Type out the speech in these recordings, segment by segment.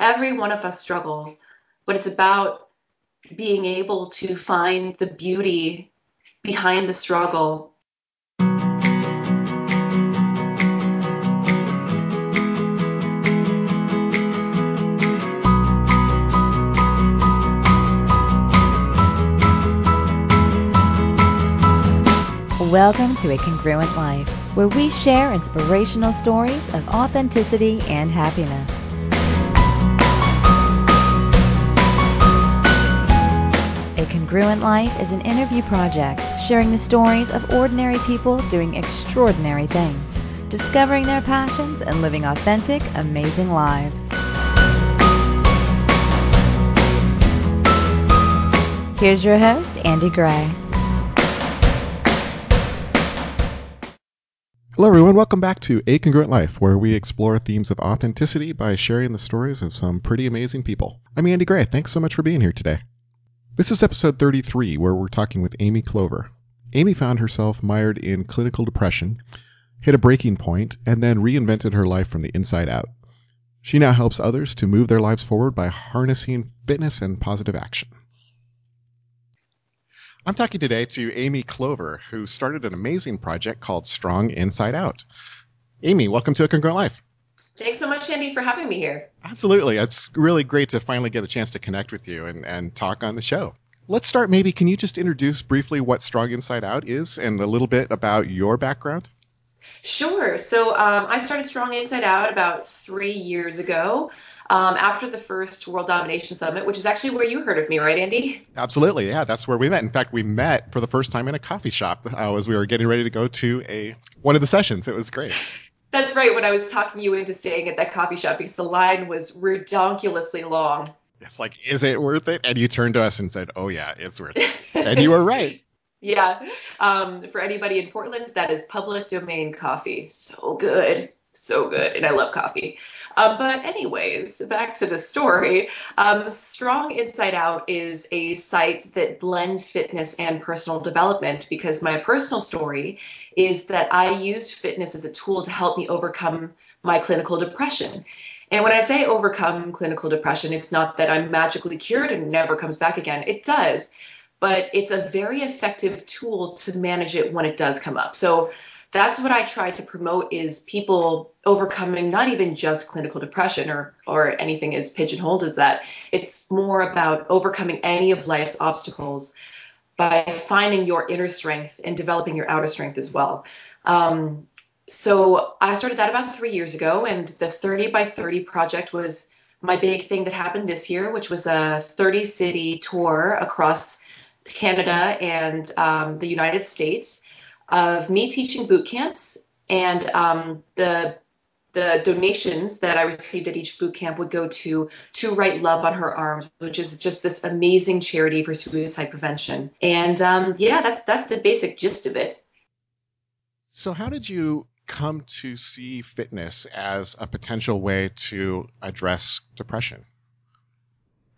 Every one of us struggles, but it's about being able to find the beauty behind the struggle. Welcome to A Congruent Life, where we share inspirational stories of authenticity and happiness. Congruent Life is an interview project sharing the stories of ordinary people doing extraordinary things, discovering their passions, and living authentic, amazing lives. Here's your host, Andy Gray. Hello, everyone. Welcome back to A Congruent Life, where we explore themes of authenticity by sharing the stories of some pretty amazing people. I'm Andy Gray. Thanks so much for being here today. This is episode 33, where we're talking with Amy Clover. Amy found herself mired in clinical depression, hit a breaking point, and then reinvented her life from the inside out. She now helps others to move their lives forward by harnessing fitness and positive action. I'm talking today to Amy Clover, who started an amazing project called Strong Inside Out. Amy, welcome to A Congruent Life. Thanks so much, Andy, for having me here. Absolutely. It's really great to finally get a chance to connect with you and, and talk on the show. Let's start maybe. Can you just introduce briefly what Strong Inside Out is and a little bit about your background? Sure. So um, I started Strong Inside Out about three years ago um, after the first World Domination Summit, which is actually where you heard of me, right, Andy? Absolutely. Yeah, that's where we met. In fact, we met for the first time in a coffee shop uh, as we were getting ready to go to a one of the sessions. It was great. That's right. When I was talking you into staying at that coffee shop because the line was redonkulously long. It's like, is it worth it? And you turned to us and said, "Oh yeah, it's worth it." And you were right. yeah. Um, for anybody in Portland, that is public domain coffee. So good so good and i love coffee. Um, but anyways back to the story. Um, strong inside out is a site that blends fitness and personal development because my personal story is that i used fitness as a tool to help me overcome my clinical depression. And when i say overcome clinical depression it's not that i'm magically cured and never comes back again. It does but it's a very effective tool to manage it when it does come up. So that's what I try to promote is people overcoming not even just clinical depression or or anything as pigeonholed as that. It's more about overcoming any of life's obstacles by finding your inner strength and developing your outer strength as well. Um, so I started that about three years ago, and the 30 by 30 project was my big thing that happened this year, which was a 30 city tour across Canada and um, the United States of me teaching boot camps and um, the the donations that I received at each boot camp would go to to write love on her arms, which is just this amazing charity for suicide prevention. And um, yeah, that's that's the basic gist of it. So, how did you come to see fitness as a potential way to address depression?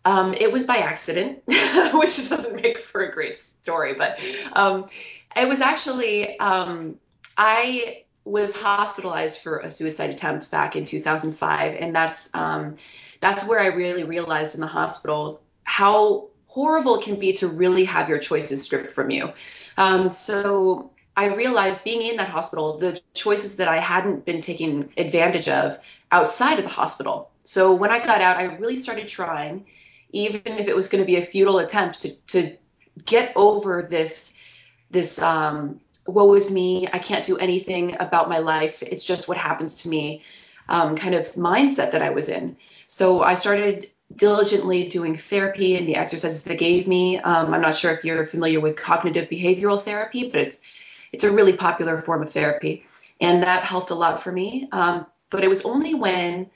Um, it was by accident, which doesn't make for a great story, but um, it was actually um, I was hospitalized for a suicide attempt back in 2005, and that's um, that's where I really realized in the hospital how horrible it can be to really have your choices stripped from you. Um, so I realized being in that hospital, the choices that I hadn't been taking advantage of outside of the hospital. So when I got out, I really started trying even if it was going to be a futile attempt to to get over this this um, woe is me i can't do anything about my life it's just what happens to me um, kind of mindset that i was in so i started diligently doing therapy and the exercises they gave me um, i'm not sure if you're familiar with cognitive behavioral therapy but it's it's a really popular form of therapy and that helped a lot for me um, but it was only when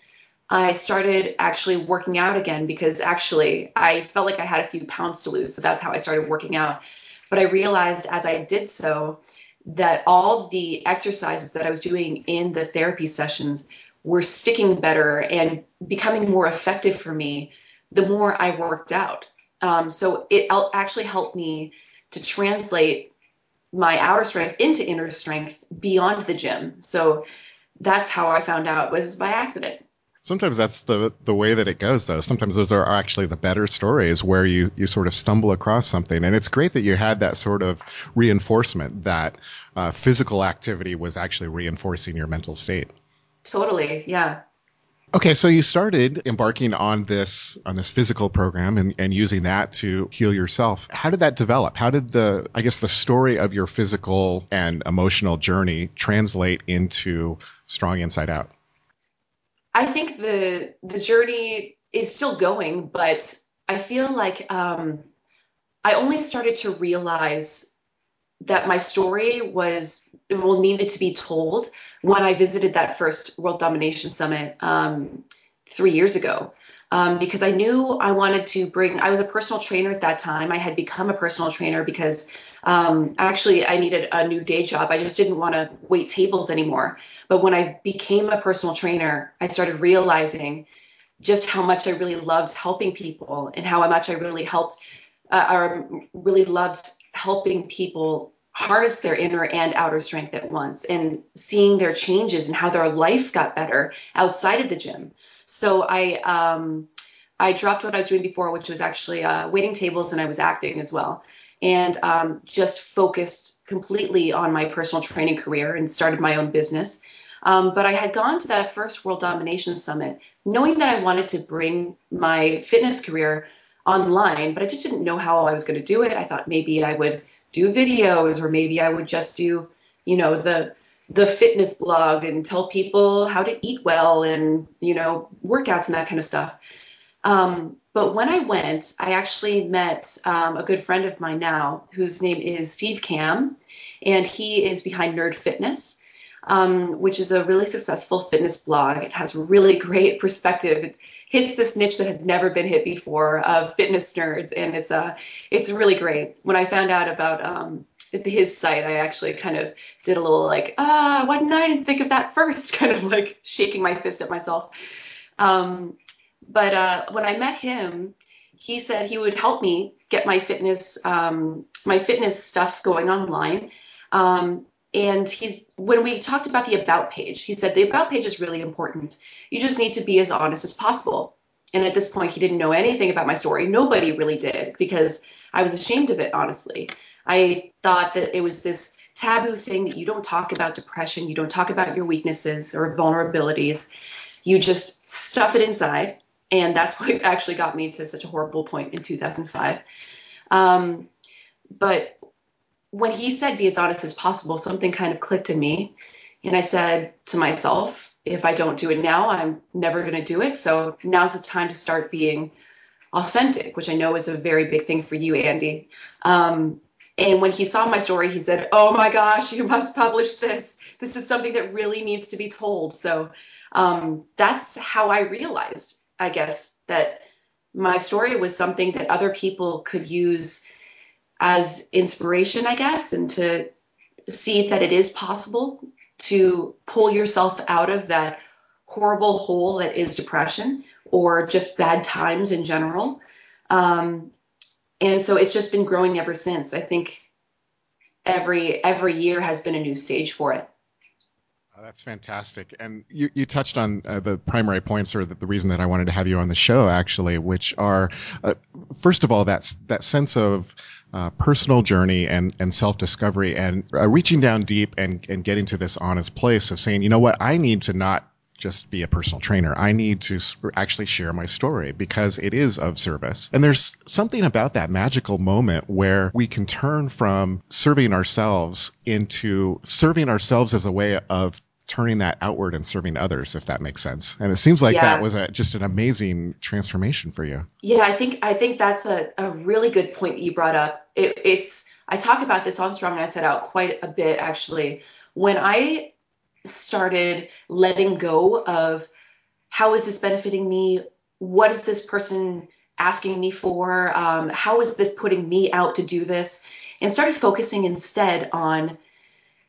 I started actually working out again because actually I felt like I had a few pounds to lose. So that's how I started working out. But I realized as I did so that all the exercises that I was doing in the therapy sessions were sticking better and becoming more effective for me the more I worked out. Um, so it actually helped me to translate my outer strength into inner strength beyond the gym. So that's how I found out was by accident. Sometimes that's the the way that it goes, though. Sometimes those are actually the better stories where you you sort of stumble across something, and it's great that you had that sort of reinforcement that uh, physical activity was actually reinforcing your mental state. Totally, yeah. Okay, so you started embarking on this on this physical program and, and using that to heal yourself. How did that develop? How did the I guess the story of your physical and emotional journey translate into Strong Inside Out? I think the the journey is still going, but I feel like um, I only started to realize that my story was well needed to be told when I visited that first World Domination Summit um, three years ago. Um, because I knew I wanted to bring, I was a personal trainer at that time. I had become a personal trainer because um, actually I needed a new day job. I just didn't want to wait tables anymore. But when I became a personal trainer, I started realizing just how much I really loved helping people and how much I really helped, uh, or really loved helping people harness their inner and outer strength at once and seeing their changes and how their life got better outside of the gym. So I um, I dropped what I was doing before, which was actually uh, waiting tables, and I was acting as well, and um, just focused completely on my personal training career and started my own business. Um, but I had gone to that first World Domination Summit knowing that I wanted to bring my fitness career online, but I just didn't know how I was going to do it. I thought maybe I would do videos or maybe I would just do, you know, the the fitness blog and tell people how to eat well and, you know, workouts and that kind of stuff. Um, but when I went, I actually met um, a good friend of mine now whose name is Steve Kamb, and he is behind Nerd Fitness. Um, which is a really successful fitness blog. It has really great perspective. It hits this niche that had never been hit before of fitness nerds, and it's uh, it's really great. When I found out about um, his site, I actually kind of did a little like, ah, why didn't I think of that first? Kind of like shaking my fist at myself. Um, but uh, when I met him, he said he would help me get my fitness um, my fitness stuff going online. Um, and he's when we talked about the about page, he said the about page is really important. You just need to be as honest as possible. And at this point, he didn't know anything about my story. Nobody really did because I was ashamed of it, honestly. I thought that it was this taboo thing that you don't talk about depression, you don't talk about your weaknesses or vulnerabilities. You just stuff it inside. And that's what actually got me to such a horrible point in 2005. Um, but when he said be as honest as possible, something kind of clicked in me. And I said to myself, if I don't do it now, I'm never going to do it. So now's the time to start being authentic, which I know is a very big thing for you, Andy. Um, and when he saw my story, he said, Oh my gosh, you must publish this. This is something that really needs to be told. So um, that's how I realized, I guess, that my story was something that other people could use as inspiration, I guess, and to see that it is possible to pull yourself out of that horrible hole that is depression or just bad times in general. Um, and so it's just been growing ever since. I think every every year has been a new stage for it. Oh, that's fantastic. And you, you touched on uh, the primary points or the, the, reason that I wanted to have you on the show, actually, which are, uh, first of all, that's that sense of uh, personal journey and, and self discovery and uh, reaching down deep and, and getting to this honest place of saying, you know what, I need to not just be a personal trainer. I need to actually share my story because it is of service. And there's something about that magical moment where we can turn from serving ourselves into serving ourselves as a way of turning that outward and serving others if that makes sense. And it seems like yeah. that was a, just an amazing transformation for you. Yeah i think i think that's a, a really good point that you brought up. It, it's i talk about this on strong inside out quite a bit actually. When i started letting go of how is this benefiting me? What is this person asking me for? Um, how is this putting me out to do this? And started focusing instead on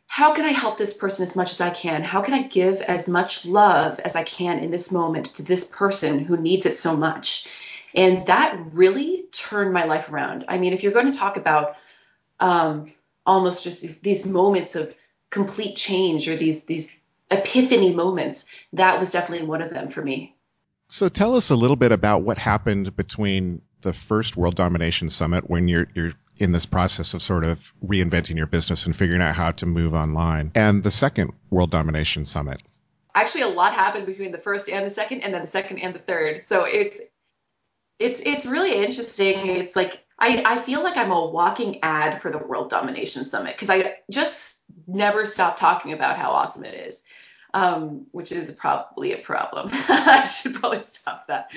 how can I help this person as much as I can? How can I give as much love as I can in this moment to this person who needs it so much? And that really turned my life around. I mean, if you're going to talk about um, almost just these, these moments of complete change or these these epiphany moments, that was definitely one of them for me. So tell us a little bit about what happened between the first World Domination Summit when you're you're in this process of sort of reinventing your business and figuring out how to move online and the second World Domination Summit. Actually, a lot happened between the first and the second, and then the second and the third. So it's it's it's really interesting. It's like I, I feel like I'm a walking ad for the World Domination Summit because I just never stop talking about how awesome it is, um, which is probably a problem. I should probably stop that.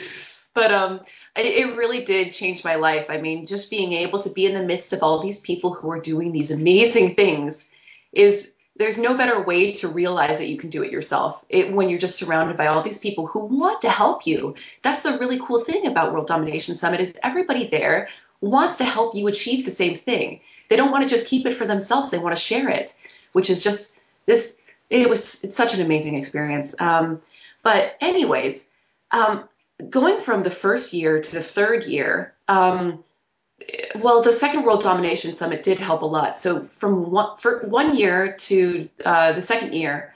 But um, it, really did change my life. I mean, just being able to be in the midst of all these people who are doing these amazing things is there's no better way to realize that you can do it yourself. It, when you're just surrounded by all these people who want to help you. That's the really cool thing about world domination summit is everybody there wants to help you achieve the same thing. They don't want to just keep it for themselves they want to share it which is just this it was it's such an amazing experience. Um, but anyways um, going from the first year to the third year um, well, the Second World Domination Summit did help a lot. So from one, one year to uh, the second year,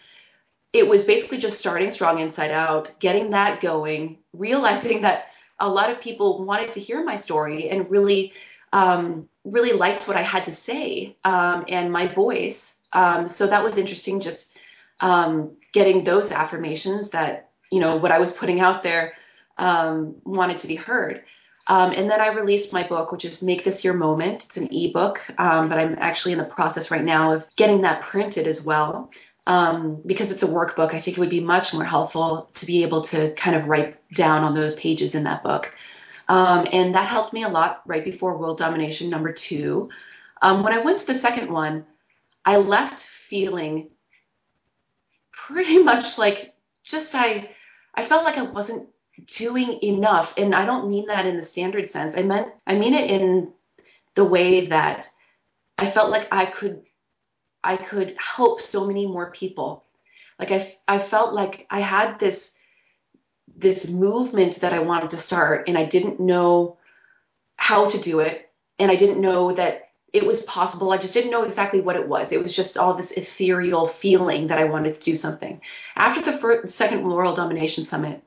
it was basically just starting strong inside out, getting that going, realizing that a lot of people wanted to hear my story and really, um, really liked what I had to say um, and my voice. Um, so that was interesting. Just um, getting those affirmations that you know what I was putting out there um, wanted to be heard. Um, and then I released my book, which is Make This Your Moment. It's an ebook, um, but I'm actually in the process right now of getting that printed as well. Um, because it's a workbook, I think it would be much more helpful to be able to kind of write down on those pages in that book. Um, and that helped me a lot right before World Domination number two. Um, when I went to the second one, I left feeling pretty much like just I, I felt like I wasn't doing enough. And i don't mean that in the standard sense. I meant i mean it in the way that i felt like i could i could help so many more people. Like i, I felt like i had this this movement that i wanted to start and i didn't know how to do it. And i didn't know that it was possible. I just didn't know exactly what it was. It was just all this ethereal feeling that i wanted to do something. After the first, second world domination summit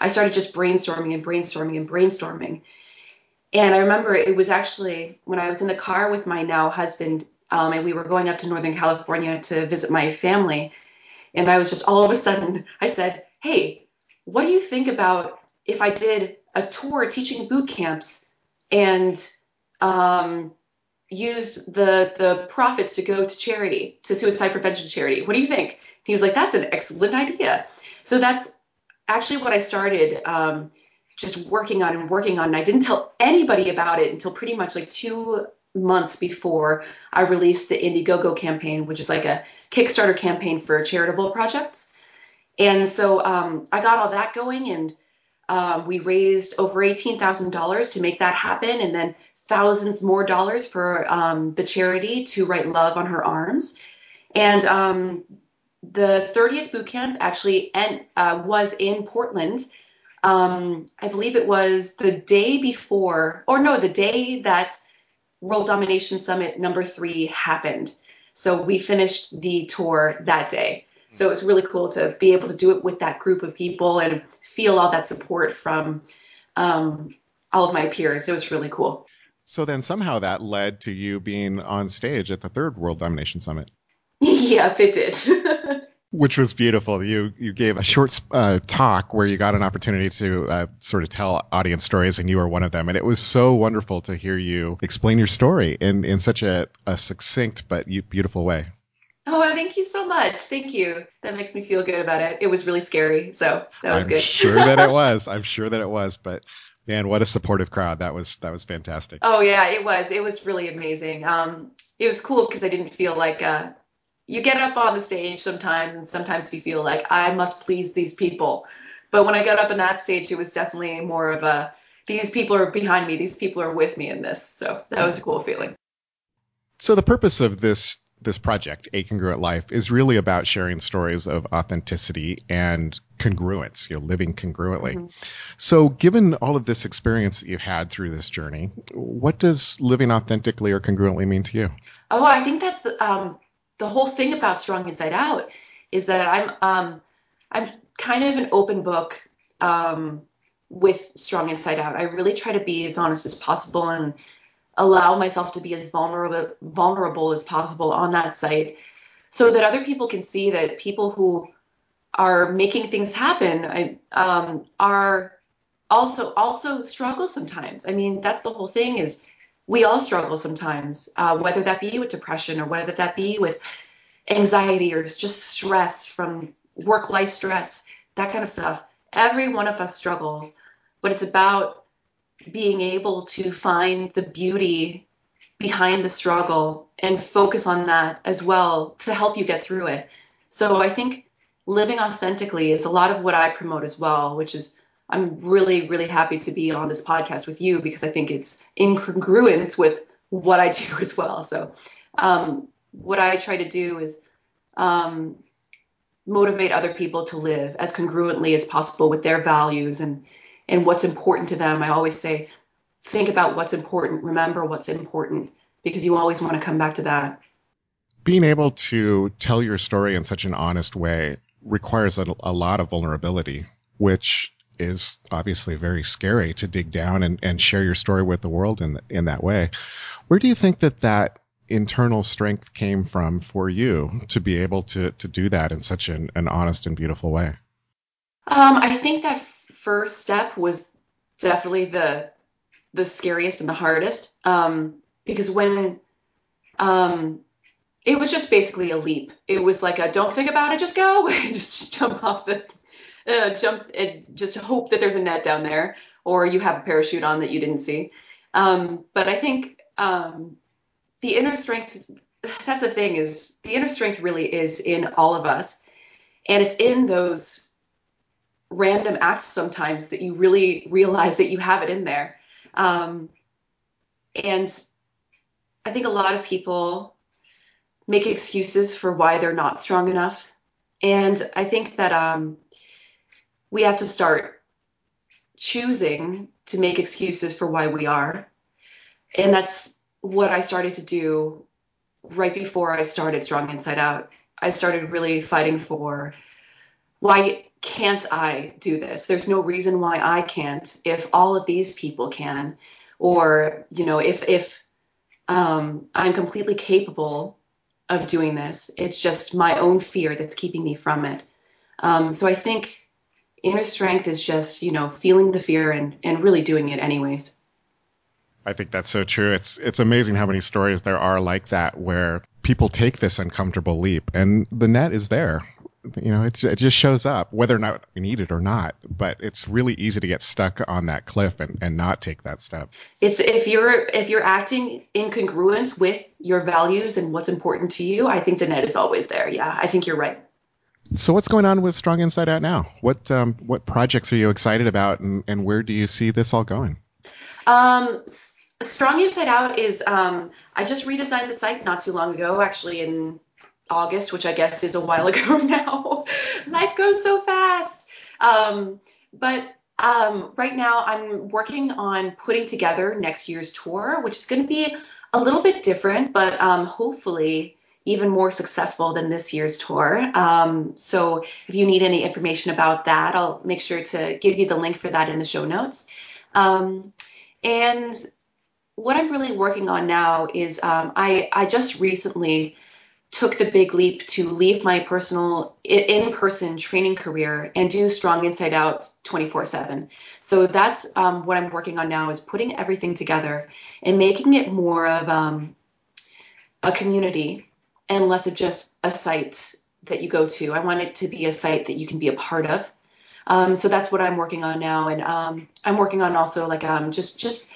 I started just brainstorming and brainstorming and brainstorming. And I remember it was actually when I was in the car with my now husband, um, and we were going up to Northern California to visit my family. And I was just all of a sudden, I said, Hey, what do you think about if I did a tour teaching boot camps and um, use the the profits to go to charity, to suicide prevention charity? What do you think? He was like, That's an excellent idea. So that's actually what I started um, just working on and working on. And I didn't tell anybody about it until pretty much like two months before I released the Indiegogo campaign, which is like a Kickstarter campaign for charitable projects. And so um, I got all that going, and um, we raised over $18,000 to make that happen, and then thousands more dollars for um, the charity to write love on her arms. And um, the 30th boot camp actually and, uh, was in Portland. Um, I believe it was the day before, or no, the day that World Domination Summit number three happened. So we finished the tour that day. So it was really cool to be able to do it with that group of people and feel all that support from um, all of my peers. It was really cool. So then somehow that led to you being on stage at the third World Domination Summit. yep, it did. Which was beautiful. You you gave a short uh, talk where you got an opportunity to uh, sort of tell audience stories, and you were one of them. And it was so wonderful to hear you explain your story in, in such a, a succinct but beautiful way. Oh, thank you so much. Thank you. That makes me feel good about it. It was really scary, so that was I'm good. I'm sure that it was. I'm sure that it was. But man, what a supportive crowd. That was that was fantastic. Oh yeah, it was. It was really amazing. Um, it was cool because I didn't feel like uh, you get up on the stage sometimes and sometimes you feel like I must please these people. But when I got up on that stage, it was definitely more of a these people are behind me, these people are with me in this. So that was a cool feeling. So the purpose of this this project, A Congruent Life, is really about sharing stories of authenticity and congruence, you know, living congruently. Mm-hmm. So, given all of this experience that you've had through this journey, what does living authentically or congruently mean to you? Oh, I think that's the um, the whole thing about Strong Inside Out is that I'm um, I'm kind of an open book. Um, with Strong Inside Out. I really try to be as honest as possible and allow myself to be as vulnerable vulnerable as possible on that site so that other people can see that people who are making things happen I, um, are also also struggle sometimes i mean that's the whole thing is we all struggle sometimes uh, whether that be with depression or whether that be with anxiety or just stress from work life stress that kind of stuff every one of us struggles but it's about being able to find the beauty behind the struggle and focus on that as well to help you get through it. So I think living authentically is a lot of what I promote as well, which is I'm really, really happy to be on this podcast with you because I think it's in congruence with what I do as well. So, um, what I try to do is um, motivate other people to live as congruently as possible with their values and and what's important to them. I always say, think about what's important, remember what's important, because you always want to come back to that. Being able to tell your story in such an honest way requires a, a lot of vulnerability, which is obviously very scary to dig down and, and share your story with the world in, in that way. Where do you think that that internal strength came from for you to be able to, to do that in such an, an honest and beautiful way? Um, I think that first step was definitely the the scariest and the hardest um, because when um, it was just basically a leap. It was like a don't think about it, just go, just jump off the uh, jump and just hope that there's a net down there or you have a parachute on that you didn't see. Um, but I think um, the inner strength. That's the thing is the inner strength really is in all of us, and it's in those random acts sometimes that you really realize that you have it in there. Um, and I think a lot of people make excuses for why they're not strong enough. And I think that um, we have to start choosing to make excuses for why we are. And that's what I started to do right before I started Strong Inside Out. I started really fighting for why can't I do this? There's no reason why I can't if all of these people can. Or, you know, if if um, I'm completely capable of doing this. It's just my own fear that's keeping me from it. Um, so I think inner strength is just, you know, feeling the fear and, and really doing it anyways. I think that's so true. It's it's amazing how many stories there are like that where people take this uncomfortable leap and the net is there you know, it's, it just shows up whether or not we need it or not. But it's really easy to get stuck on that cliff and, and not take that step. It's if you're if you're acting in congruence with your values and what's important to you, I think the net is always there. Yeah, I think you're right. So what's going on with Strong Inside Out now? What um, what projects are you excited about, and, and where do you see this all going? Um, Strong Inside Out is um, I just redesigned the site not too long ago, actually in August, which I guess is a while ago now. Life goes so fast. Um, but um, right now, I'm working on putting together next year's tour, which is going to be a little bit different, but um, hopefully even more successful than this year's tour. Um, so if you need any information about that, I'll make sure to give you the link for that in the show notes. Um, and what I'm really working on now is um, I, I just recently took the big leap to leave my personal in-person training career and do strong inside out 24-7 so that's um, what i'm working on now is putting everything together and making it more of um, a community and less of just a site that you go to. I want it to be a site that you can be a part of. Um, so that's what i'm working on now. And um, i'm working on also like um, just just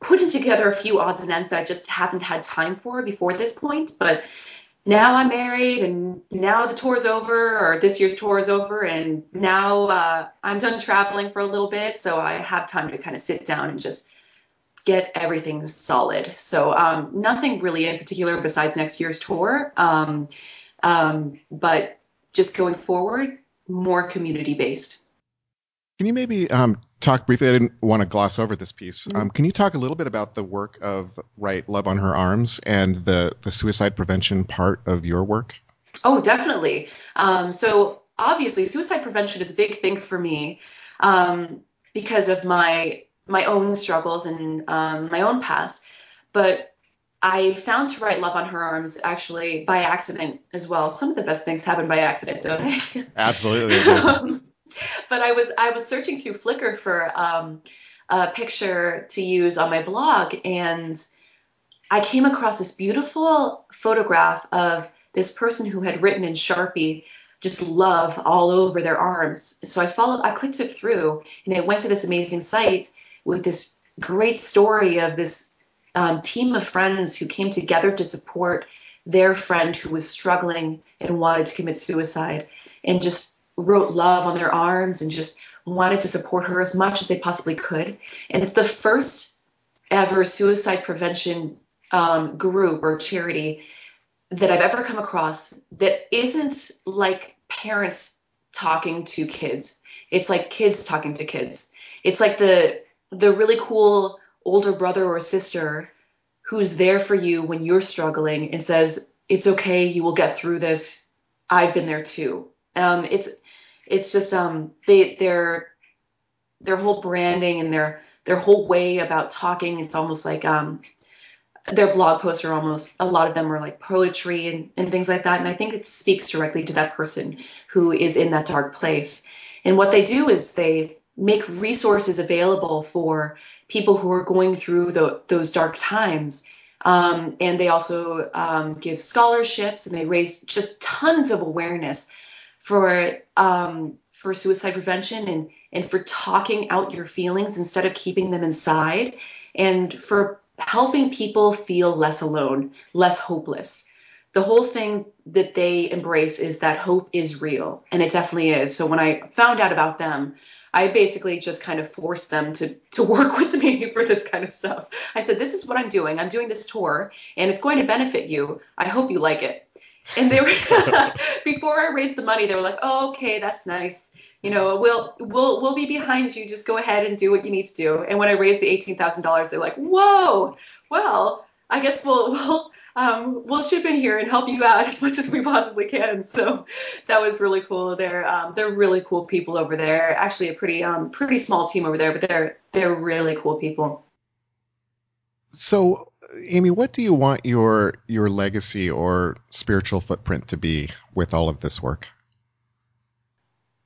putting together a few odds and ends that i just haven't had time for before this point. But now I'm married and now the tour's over or this year's tour is over and now uh, I'm done traveling for a little bit. So I have time to kind of sit down and just get everything solid. So um, nothing really in particular besides next year's tour. Um, um, but just going forward, more community based. Can you maybe um, talk briefly? I didn't want to gloss over this piece. Mm-hmm. Um, can you talk a little bit about the work of Write Love on Her Arms and the, the suicide prevention part of your work? Oh, definitely. Um, so, obviously, suicide prevention is a big thing for me um, because of my my own struggles and um, my own past. But I found to write Love on Her Arms actually by accident as well. Some of the best things happen by accident, don't they? Absolutely. um, but I was I was searching through Flickr for um, a picture to use on my blog, and I came across this beautiful photograph of this person who had written in Sharpie just love all over their arms. So I followed, I clicked it through, and it went to this amazing site with this great story of this um, team of friends who came together to support their friend who was struggling and wanted to commit suicide, and just wrote love on their arms and just wanted to support her as much as they possibly could. And it's the first ever suicide prevention um, group or charity that I've ever come across that isn't like parents talking to kids. It's like kids talking to kids. It's like the the really cool older brother or sister who's there for you when you're struggling and says, "It's okay, you will get through this. I've been there too." Um, it's it's just um, they their their whole branding and their their whole way about talking. It's almost like um, their blog posts are almost a lot of them are like poetry and, and things like that and i think it speaks directly to that person who is in that dark place and what they do is they make resources available for people who are going through the, those dark times um, and they also um, give scholarships and they raise just tons of awareness for um, for suicide prevention and and for talking out your feelings instead of keeping them inside and for helping people feel less alone, less hopeless. The whole thing that they embrace is that hope is real, and it definitely is. So when I found out about them, I basically just kind of forced them to to work with me for this kind of stuff. I said, "This is what I'm doing. I'm doing this tour, and it's going to benefit you. I hope you like it." And they were before I raised the money, they were like, "Oh, okay, that's nice." you know, we'll we'll we'll be behind you. Just go ahead and do what you need to do. And when I raised the eighteen thousand dollars, they're like, whoa, well, I guess we'll we'll um, we'll chip in here and help you out as much as we possibly can. So that was really cool. They're um, they're really cool people over there. Actually, a pretty um, pretty small team over there, but they're they're really cool people. So, Amy, what do you want your your legacy or spiritual footprint to be with all of this work?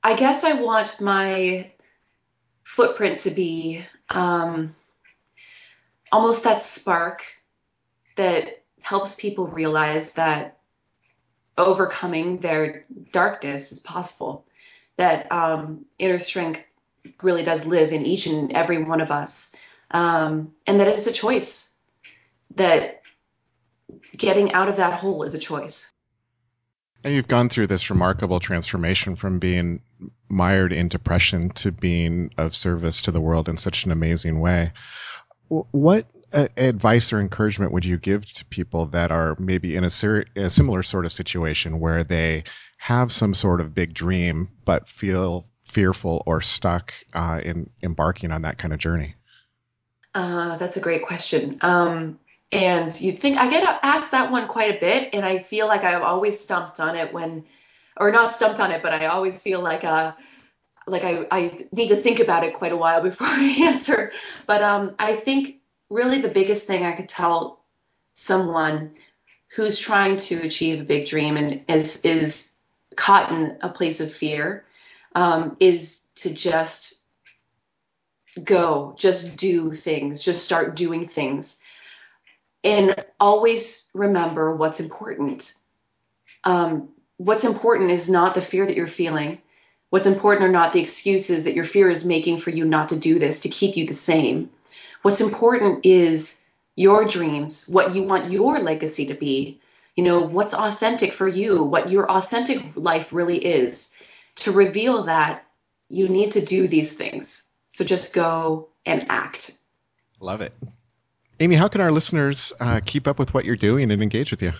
I guess I want my footprint to be um, almost that spark that helps people realize that overcoming their darkness is possible, that um, inner strength really does live in each and every one of us, um, and that it's a choice, that getting out of that hole is a choice. And you've gone through this remarkable transformation from being mired in depression to being of service to the world in such an amazing way. What advice or encouragement would you give to people that are maybe in a, ser- a, similar sort of situation where they have some sort of big dream but feel fearful or stuck uh, in embarking on that kind of journey? Uh, that's a great question. Um, and you'd think I get asked that one quite a bit, and I feel like I've always stumped on it when, or not stumped on it, but I always feel like uh, like I, I need to think about it quite a while before I answer. But um, I think really the biggest thing I could tell someone who's trying to achieve a big dream and is is caught in a place of fear um, is to just go, just do things, just start doing things and always remember what's important. Um, what's important is not the fear that you're feeling. What's important are not the excuses that your fear is making for you not to do this to keep you the same. What's important is your dreams, what you want your legacy to be, you know, what's authentic for you, what your authentic life really is. To reveal that, you need to do these things. So just go and act. Love it. Amy, how can our listeners uh, keep up with what you're doing and engage with you?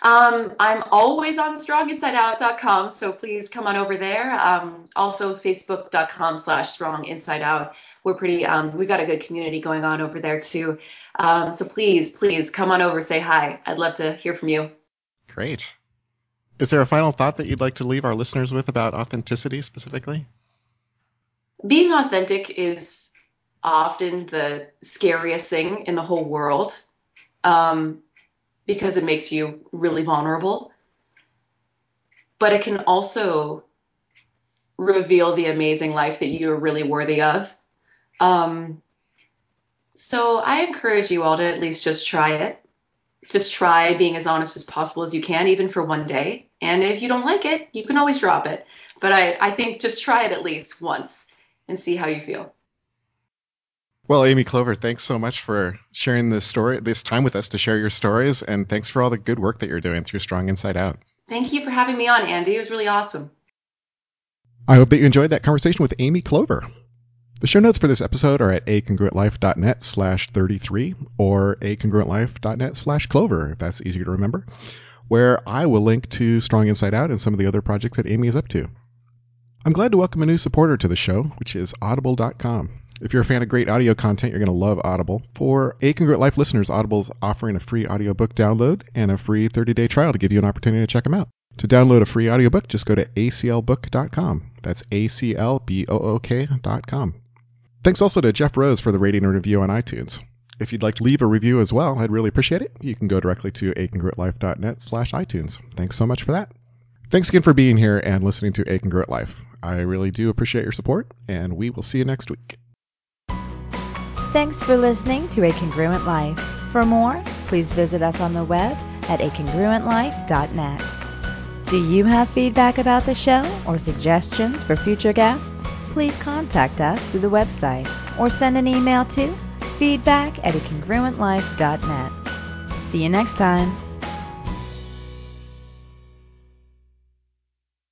Um, I'm always on stronginsideout.com, so please come on over there. Um, also, facebook.com slash stronginsideout. We're pretty, um, we've got a good community going on over there too. Um, so please, please come on over, say hi. I'd love to hear from you. Great. Is there a final thought that you'd like to leave our listeners with about authenticity specifically? being authentic is often the scariest thing in the whole world um, because it makes you really vulnerable. But it can also reveal the amazing life that you're really worthy of. Um, so I encourage you all to at least just try it. Just try being as honest as possible as you can, even for one day. And if you don't like it, you can always drop it. But I, I think just try it at least once and see how you feel. Well, Amy Clover, thanks so much for sharing this story, this time with us to share your stories, and thanks for all the good work that you're doing through Strong Inside Out. Thank you for having me on, Andy. It was really awesome. I hope that you enjoyed that conversation with Amy Clover. The show notes for this episode are at acongruentlife.net slash 33 or acongruentlife.net slash clover, if that's easier to remember, where I will link to Strong Inside Out and some of the other projects that Amy is up to. I'm glad to welcome a new supporter to the show, which is audible.com. If you're a fan of great audio content, you're going to love Audible. For A Congruent Life listeners, Audible's offering a free audiobook download and a free 30-day trial to give you an opportunity to check them out. To download a free audiobook, just go to aclbook.com. That's aclbook.com. Thanks also to Jeff Rose for the rating and review on iTunes. If you'd like to leave a review as well, I'd really appreciate it. You can go directly to acongruentlife.net slash iTunes. Thanks so much for that. Thanks again for being here and listening to A Congruent Life. I really do appreciate your support, and we will see you next week. Thanks for listening to A Congruent Life. For more, please visit us on the web at acongruentlife.net. Do you have feedback about the show or suggestions for future guests? Please contact us through the website or send an email to feedback at acongruentlife.net. See you next time.